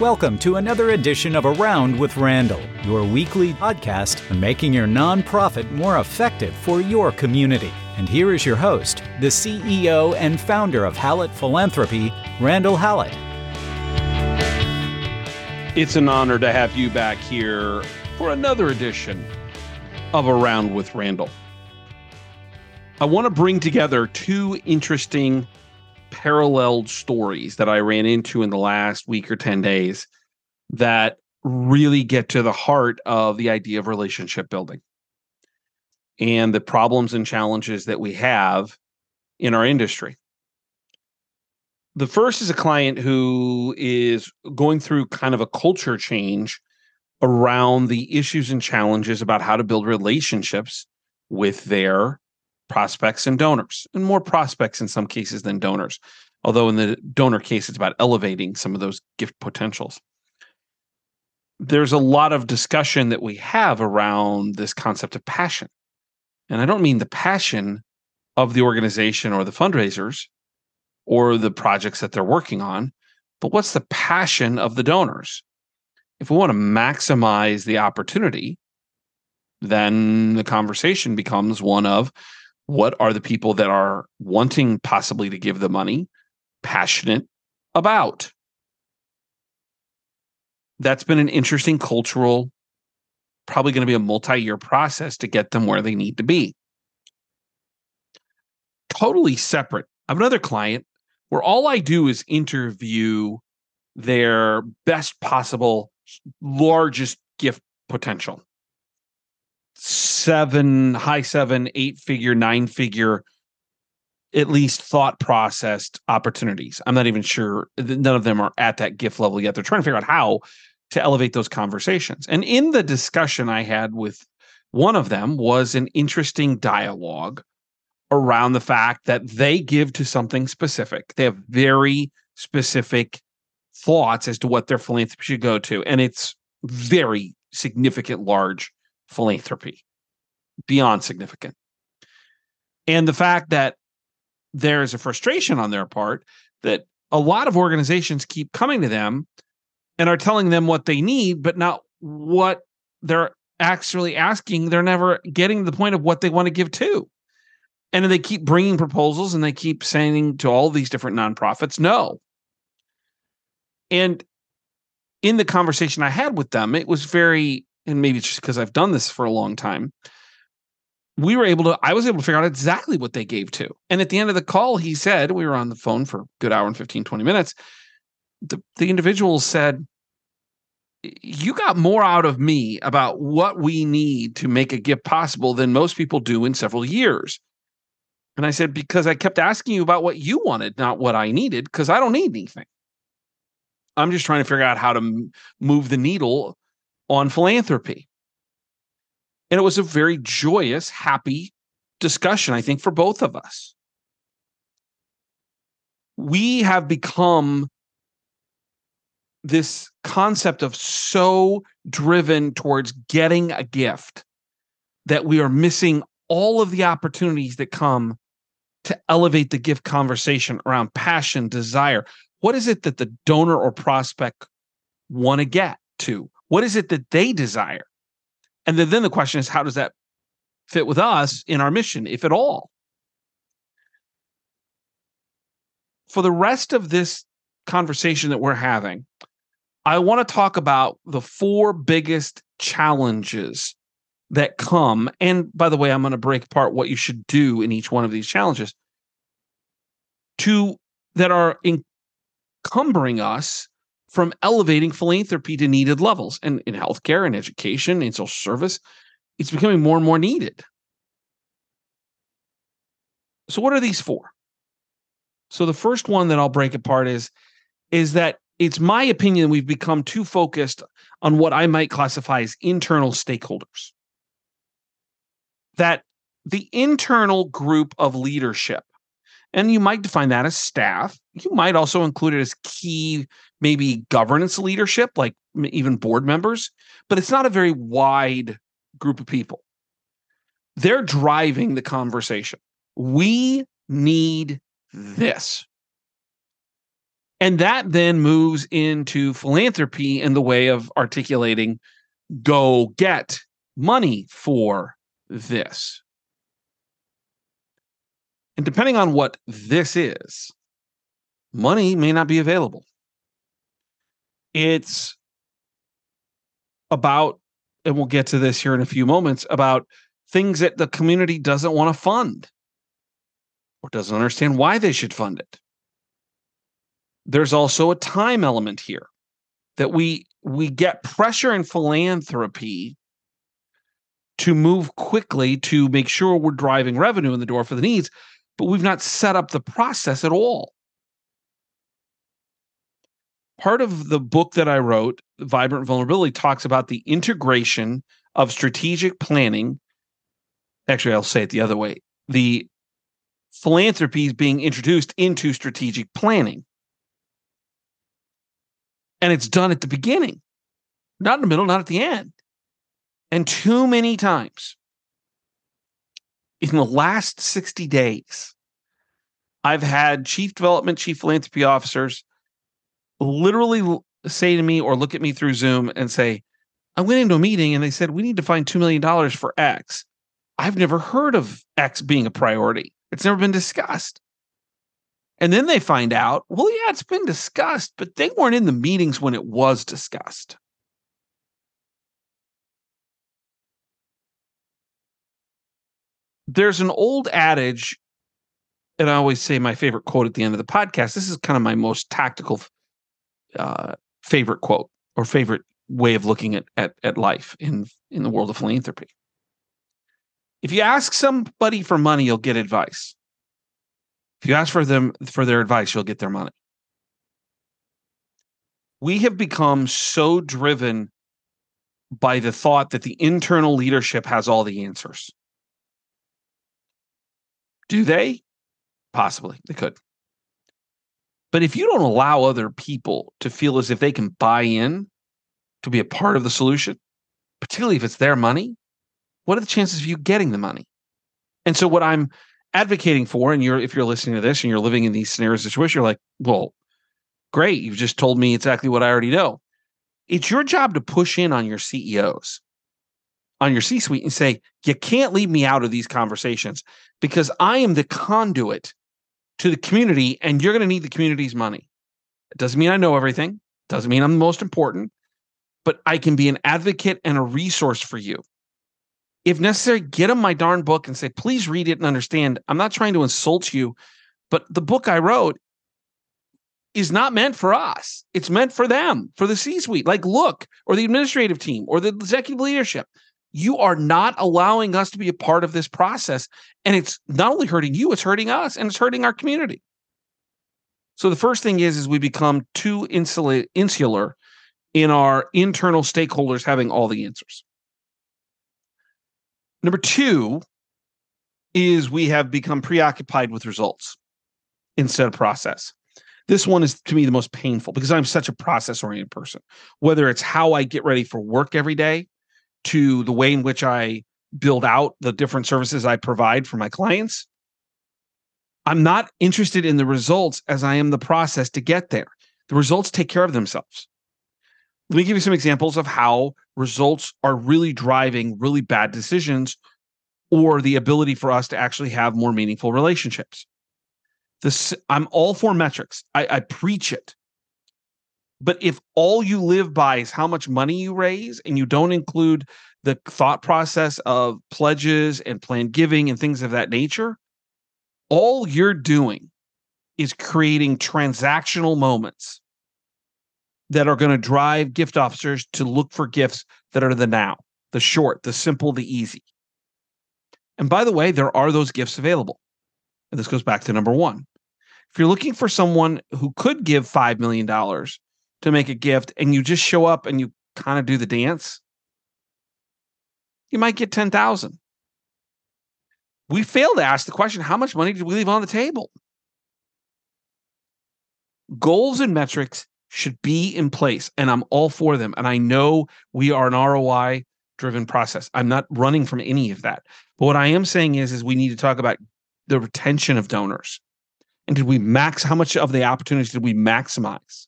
Welcome to another edition of Around with Randall, your weekly podcast on making your nonprofit more effective for your community. And here is your host, the CEO and founder of Hallett Philanthropy, Randall Hallett. It's an honor to have you back here for another edition of Around with Randall. I want to bring together two interesting paralleled stories that I ran into in the last week or 10 days that really get to the heart of the idea of relationship building and the problems and challenges that we have in our industry. The first is a client who is going through kind of a culture change around the issues and challenges about how to build relationships with their prospects and donors, and more prospects in some cases than donors. Although in the donor case, it's about elevating some of those gift potentials. There's a lot of discussion that we have around this concept of passion. And I don't mean the passion of the organization or the fundraisers or the projects that they're working on, but what's the passion of the donors? If we want to maximize the opportunity, then the conversation becomes one of what are the people that are wanting possibly to give the money passionate about? That's been an interesting cultural, probably going to be a multi year process to get them where they need to be. Totally separate. I have another client where all I do is interview their best possible, largest gift potential seven, high seven, eight figure, nine figure, at least thought processed opportunities. I'm not even sure none of them are at that gift level yet. They're trying to figure out how to elevate those conversations. And in the discussion I had with one of them was an interesting dialogue around the fact that they give to something specific. They have very specific thoughts as to what their philanthropy should go to. And it's very significant, large philanthropy, beyond significant. And the fact that there is a frustration on their part that a lot of organizations keep coming to them and are telling them what they need, but not what they're actually asking. They're never getting to the point of what they want to give to. And they keep bringing proposals and they keep saying to all these different nonprofits, no. And in the conversation I had with them, it was very and maybe it's just because I've done this for a long time, we were able to, I was able to figure out exactly what they gave to. And at the end of the call, he said, we were on the phone for a good hour and 15, 20 minutes. The, the individual said, you got more out of me about what we need to make a gift possible than most people do in several years. And I said, because I kept asking you about what you wanted, not what I needed, because I don't need anything. I'm just trying to figure out how to move the needle on philanthropy. And it was a very joyous, happy discussion, I think, for both of us. We have become this concept of so driven towards getting a gift that we are missing all of the opportunities that come to elevate the gift conversation around passion, desire. What is it that the donor or prospect want to get to? What is it that they desire? And then, then the question is, how does that fit with us in our mission, if at all? For the rest of this conversation that we're having, I want to talk about the four biggest challenges that come. And by the way, I'm going to break apart what you should do in each one of these challenges to that are encumbering us from elevating philanthropy to needed levels. And in healthcare and education and social service, it's becoming more and more needed. So, what are these four? So, the first one that I'll break apart is is that it's my opinion we've become too focused on what I might classify as internal stakeholders. That the internal group of leadership and you might define that as staff. You might also include it as key, maybe governance leadership, like even board members, but it's not a very wide group of people. They're driving the conversation. We need this. And that then moves into philanthropy in the way of articulating go get money for this. And depending on what this is, money may not be available. It's about, and we'll get to this here in a few moments, about things that the community doesn't want to fund or doesn't understand why they should fund it. There's also a time element here that we we get pressure in philanthropy to move quickly to make sure we're driving revenue in the door for the needs, but we've not set up the process at all. Part of the book that I wrote, Vibrant Vulnerability, talks about the integration of strategic planning. Actually, I'll say it the other way. The philanthropy is being introduced into strategic planning. And it's done at the beginning, not in the middle, not at the end. And too many times in the last 60 days, I've had chief development, chief philanthropy officers literally say to me or look at me through Zoom and say, I went into a meeting and they said, we need to find $2 million for X. I've never heard of X being a priority. It's never been discussed. And then they find out, well, yeah, it's been discussed, but they weren't in the meetings when it was discussed. There's an old adage, and I always say my favorite quote at the end of the podcast. This is kind of my most tactical uh, favorite quote or favorite way of looking at, at, at life in, in the world of philanthropy. If you ask somebody for money, you'll get advice. If you ask for them for their advice, you'll get their money. We have become so driven by the thought that the internal leadership has all the answers. Do they? Possibly, they could. But if you don't allow other people to feel as if they can buy in to be a part of the solution, particularly if it's their money, what are the chances of you getting the money? And so what I'm advocating for, and you're if you're listening to this and you're living in these scenarios situation, you're like, well, great, you've just told me exactly what I already know. It's your job to push in on your CEOs, on your C-suite, and say, you can't leave me out of these conversations because I am the conduit to the community, and you're going to need the community's money. It doesn't mean I know everything, doesn't mean I'm the most important, but I can be an advocate and a resource for you if necessary, get them my darn book and say, please read it and understand. I'm not trying to insult you, but the book I wrote is not meant for us. It's meant for them, for the C suite. Like, look, or the administrative team or the executive leadership. You are not allowing us to be a part of this process. And it's not only hurting you, it's hurting us and it's hurting our community. So the first thing is, is we become too insula- insular in our internal stakeholders having all the answers. Number two is we have become preoccupied with results instead of process. This one is to me the most painful because I'm such a process oriented person. Whether it's how I get ready for work every day to the way in which I build out the different services I provide for my clients, I'm not interested in the results as I am the process to get there. The results take care of themselves. Let me give you some examples of how results are really driving really bad decisions or the ability for us to actually have more meaningful relationships. This I'm all for metrics. I, I preach it. But if all you live by is how much money you raise and you don't include the thought process of pledges and planned giving and things of that nature, all you're doing is creating transactional moments that are going to drive gift officers to look for gifts that are the now, the short, the simple, the easy. And by the way, there are those gifts available. And this goes back to number one. If you're looking for someone who could give $5 million to make a gift and you just show up and you kind of do the dance, you might get 10,000. We fail to ask the question how much money did we leave on the table? Goals and metrics should be in place and I'm all for them. And I know we are an ROI driven process. I'm not running from any of that. But what I am saying is, is we need to talk about the retention of donors And did we max how much of the opportunities did we maximize?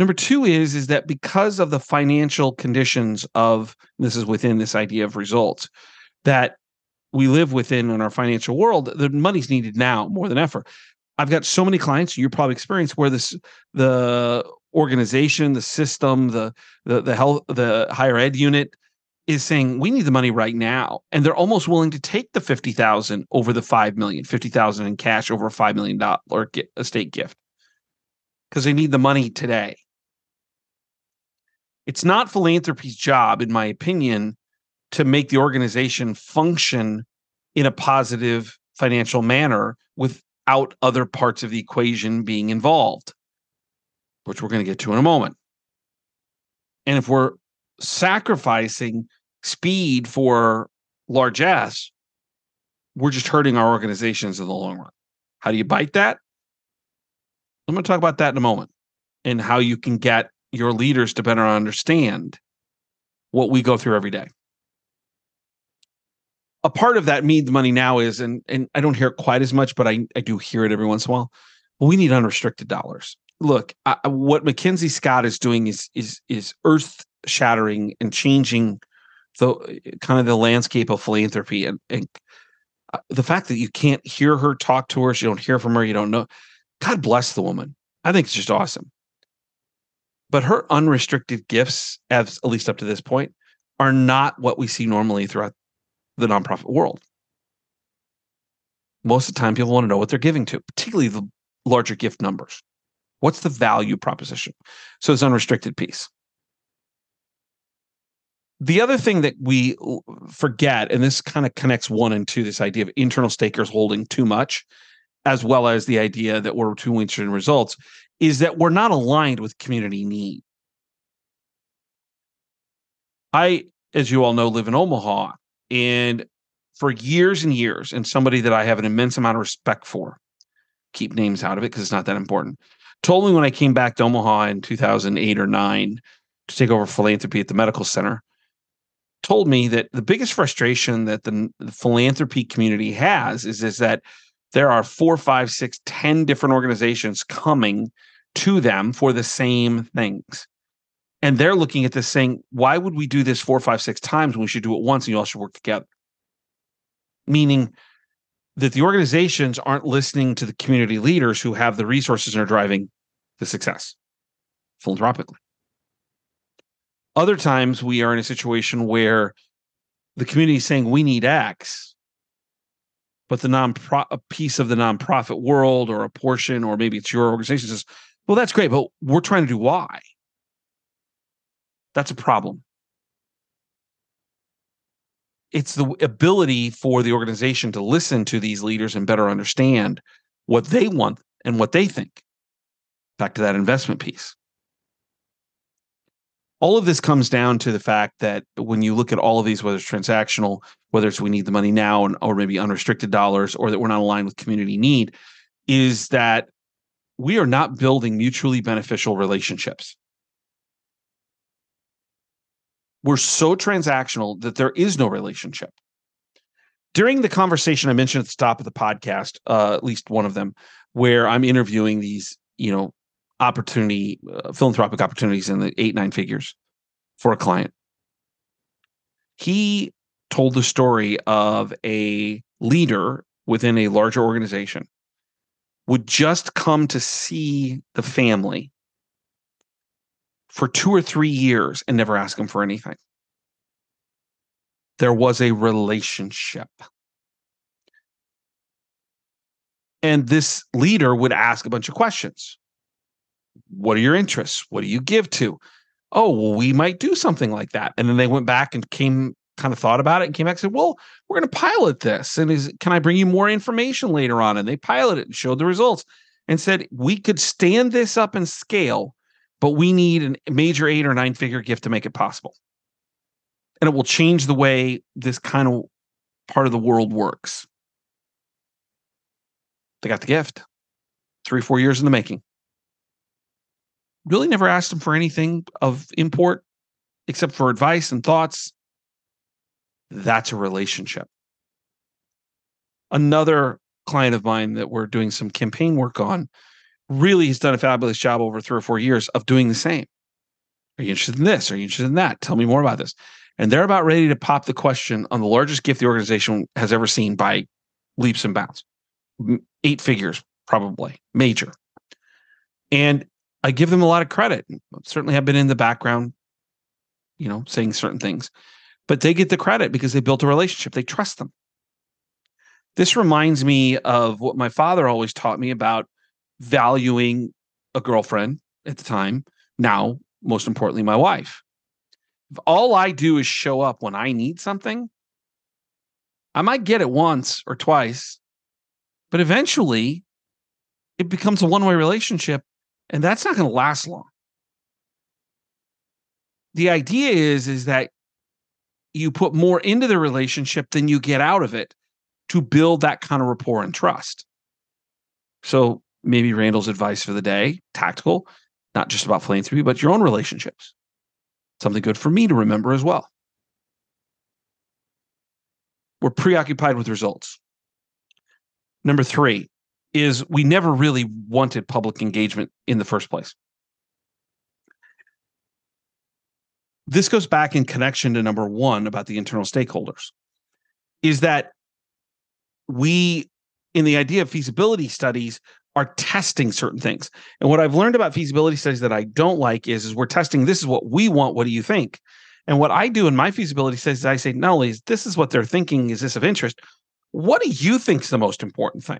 Number two is is that because of the financial conditions of this is within this idea of results that we live within in our financial world, the money's needed now more than ever. I've got so many clients you probably experienced where this the organization, the system, the the the health, the higher ed unit is saying we need the money right now, and they're almost willing to take the fifty thousand over the five million, fifty thousand in cash over a five million dollar estate gift because they need the money today. It's not philanthropy's job, in my opinion, to make the organization function in a positive financial manner without other parts of the equation being involved, which we're going to get to in a moment. And if we're sacrificing speed for largesse, we're just hurting our organizations in the long run. How do you bite that? I'm going to talk about that in a moment and how you can get your leaders to better understand what we go through every day. A part of that need the money now is, and and I don't hear it quite as much, but I, I do hear it every once in a while. We need unrestricted dollars. Look, I, what MacKenzie Scott is doing is is is earth shattering and changing the kind of the landscape of philanthropy and, and uh, the fact that you can't hear her talk to her, you don't hear from her, you don't know. God bless the woman. I think it's just awesome. But her unrestricted gifts, as at least up to this point, are not what we see normally throughout the nonprofit world. Most of the time, people want to know what they're giving to, particularly the larger gift numbers. What's the value proposition? So it's unrestricted piece. The other thing that we forget, and this kind of connects one and two, this idea of internal stakers holding too much, as well as the idea that we're too interested in results, is that we're not aligned with community need. I, as you all know, live in Omaha, and for years and years, and somebody that I have an immense amount of respect for, keep names out of it because it's not that important, told me when I came back to Omaha in 2008 or 9 to take over philanthropy at the medical center, told me that the biggest frustration that the, the philanthropy community has is, is that there are four, five, six, ten different organizations coming to them for the same things. And they're looking at this saying, why would we do this four, five, six times when we should do it once and you all should work together? Meaning that the organizations aren't listening to the community leaders who have the resources and are driving the success philanthropically. Other times we are in a situation where the community is saying we need X, but the non a piece of the nonprofit world or a portion, or maybe it's your organization says, well, that's great, but we're trying to do Y. That's a problem. It's the ability for the organization to listen to these leaders and better understand what they want and what they think. Back to that investment piece. All of this comes down to the fact that when you look at all of these, whether it's transactional, whether it's we need the money now, or maybe unrestricted dollars, or that we're not aligned with community need, is that we are not building mutually beneficial relationships. We're so transactional that there is no relationship. During the conversation I mentioned at the top of the podcast, uh, at least one of them, where I'm interviewing these, you know, opportunity, uh, philanthropic opportunities in the eight, nine figures for a client. He told the story of a leader within a larger organization would just come to see the family for two or three years and never ask them for anything. There was a relationship. And this leader would ask a bunch of questions. What are your interests? What do you give to? Oh, well, we might do something like that. And then they went back and came kind of thought about it and came back and said, "Well, we're going to pilot this, and is can I bring you more information later on?" And they piloted and showed the results, and said we could stand this up and scale, but we need a major eight or nine figure gift to make it possible, and it will change the way this kind of part of the world works. They got the gift, three four years in the making. Really never asked them for anything of import except for advice and thoughts that's a relationship. Another client of mine that we're doing some campaign work on really has done a fabulous job over three or four years of doing the same. Are you interested in this? Are you interested in that? Tell me more about this. And they're about ready to pop the question on the largest gift the organization has ever seen by leaps and bounds. Eight figures, probably, major. And I give them a lot of credit. Certainly have been in the background, you know, saying certain things, but they get the credit because they built a relationship. They trust them. This reminds me of what my father always taught me about valuing a girlfriend at the time. Now, most importantly, my wife. If all I do is show up when I need something, I might get it once or twice, but eventually it becomes a one way relationship, and that's not going to last long. The idea is, is that you put more into the relationship than you get out of it to build that kind of rapport and trust. So maybe Randall's advice for the day, tactical, not just about philanthropy, but your own relationships. Something good for me to remember as well. We're preoccupied with results. Number three is we never really wanted public engagement in the first place. This goes back in connection to number one about the internal stakeholders, is that we, in the idea of feasibility studies, are testing certain things. And what I've learned about feasibility studies that I don't like is, is we're testing this is what we want. What do you think? And what I do in my feasibility studies is I say, not only is this is what they're thinking, is this of interest? What do you think is the most important thing?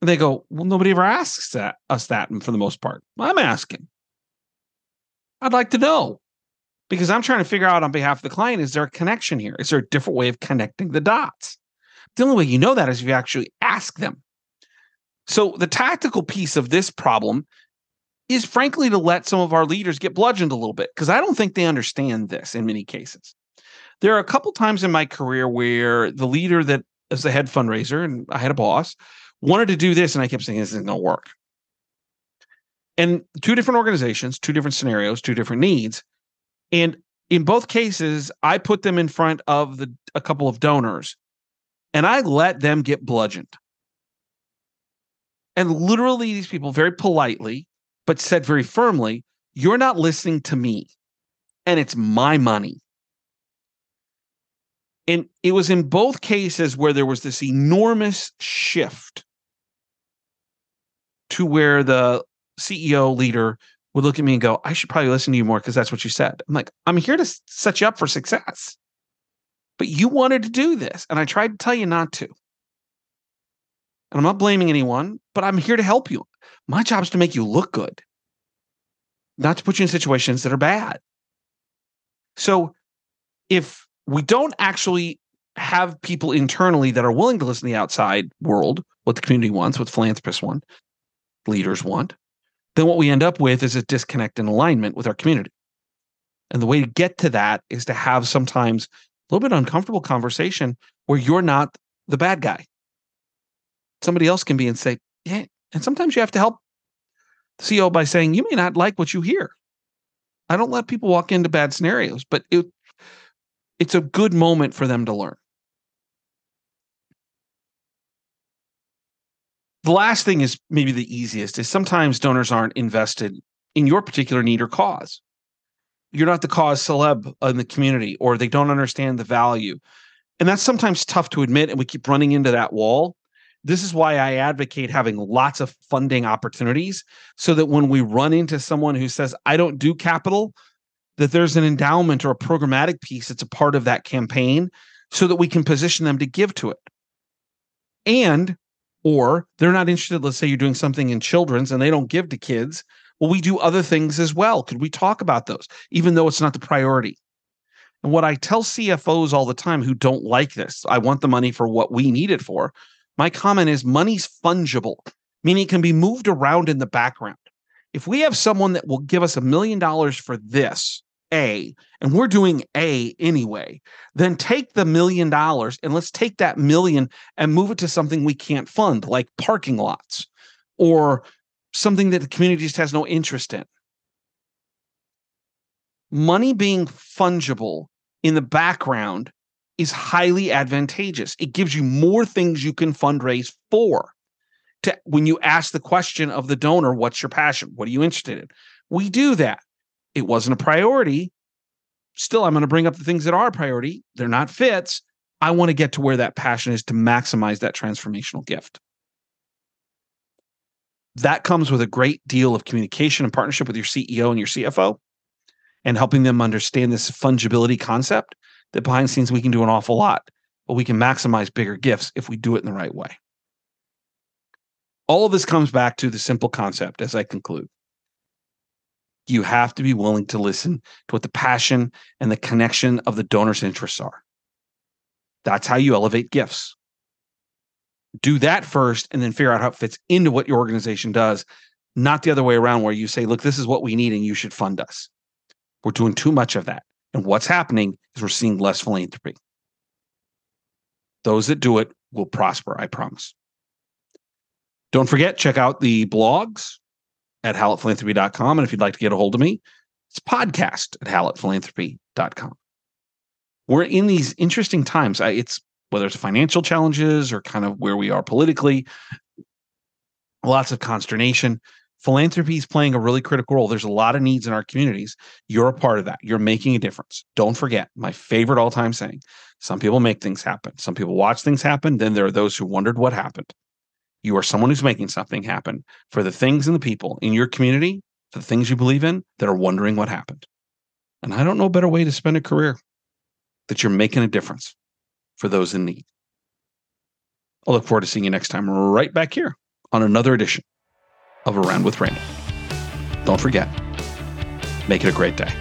And they go, well, nobody ever asks that us that And for the most part. I'm asking. I'd like to know because I'm trying to figure out on behalf of the client, is there a connection here? Is there a different way of connecting the dots? The only way you know that is if you actually ask them. So the tactical piece of this problem is frankly to let some of our leaders get bludgeoned a little bit because I don't think they understand this in many cases. There are a couple times in my career where the leader that is the head fundraiser and I had a boss wanted to do this and I kept saying this isn't going to work. And two different organizations, two different scenarios, two different needs. And in both cases, I put them in front of the a couple of donors and I let them get bludgeoned. And literally, these people very politely, but said very firmly, You're not listening to me. And it's my money. And it was in both cases where there was this enormous shift to where the CEO leader would look at me and go, I should probably listen to you more because that's what you said. I'm like, I'm here to set you up for success. But you wanted to do this. And I tried to tell you not to. And I'm not blaming anyone, but I'm here to help you. My job is to make you look good, not to put you in situations that are bad. So if we don't actually have people internally that are willing to listen to the outside world, what the community wants, what philanthropists want, leaders want, then what we end up with is a disconnect in alignment with our community. And the way to get to that is to have sometimes a little bit uncomfortable conversation where you're not the bad guy somebody else can be and say, yeah. And sometimes you have to help the CEO by saying, you may not like what you hear. I don't let people walk into bad scenarios, but it, it's a good moment for them to learn. The last thing is maybe the easiest is sometimes donors aren't invested in your particular need or cause. You're not the cause celeb in the community, or they don't understand the value. And that's sometimes tough to admit. And we keep running into that wall. This is why I advocate having lots of funding opportunities so that when we run into someone who says, I don't do capital, that there's an endowment or a programmatic piece that's a part of that campaign so that we can position them to give to it. And, or they're not interested, let's say you're doing something in children's and they don't give to kids. Well, we do other things as well. Could we talk about those, even though it's not the priority? And what I tell CFOs all the time who don't like this, I want the money for what we need it for. My comment is money's fungible, meaning it can be moved around in the background. If we have someone that will give us a million dollars for this, A, and we're doing A anyway, then take the million dollars and let's take that million and move it to something we can't fund, like parking lots or something that the community just has no interest in. Money being fungible in the background is highly advantageous. It gives you more things you can fundraise for. To, when you ask the question of the donor, what's your passion? What are you interested in? We do that. It wasn't a priority. Still, I'm going to bring up the things that are a priority. They're not fits. I want to get to where that passion is to maximize that transformational gift. That comes with a great deal of communication and partnership with your CEO and your CFO and helping them understand this fungibility concept that behind the scenes we can do an awful lot, but we can maximize bigger gifts if we do it in the right way. All of this comes back to the simple concept as I conclude. You have to be willing to listen to what the passion and the connection of the donor's interests are. That's how you elevate gifts. Do that first and then figure out how it fits into what your organization does, not the other way around where you say, look, this is what we need and you should fund us. We're doing too much of that. And what's happening is we're seeing less philanthropy. Those that do it will prosper, I promise. Don't forget, check out the blogs at hallettphilanthropy.com. And if you'd like to get a hold of me, it's podcast at hallettphilanthropy.com. We're in these interesting times. It's whether it's financial challenges or kind of where we are politically, lots of consternation philanthropy is playing a really critical role. There's a lot of needs in our communities. You're a part of that. You're making a difference. Don't forget my favorite all time saying some people make things happen, some people watch things happen. Then there are those who wondered what happened. You are someone who's making something happen for the things and the people in your community, the things you believe in that are wondering what happened. And I don't know a better way to spend a career that you're making a difference for those in need. I'll look forward to seeing you next time right back here on another edition of Around with Randall. Don't forget, make it a great day.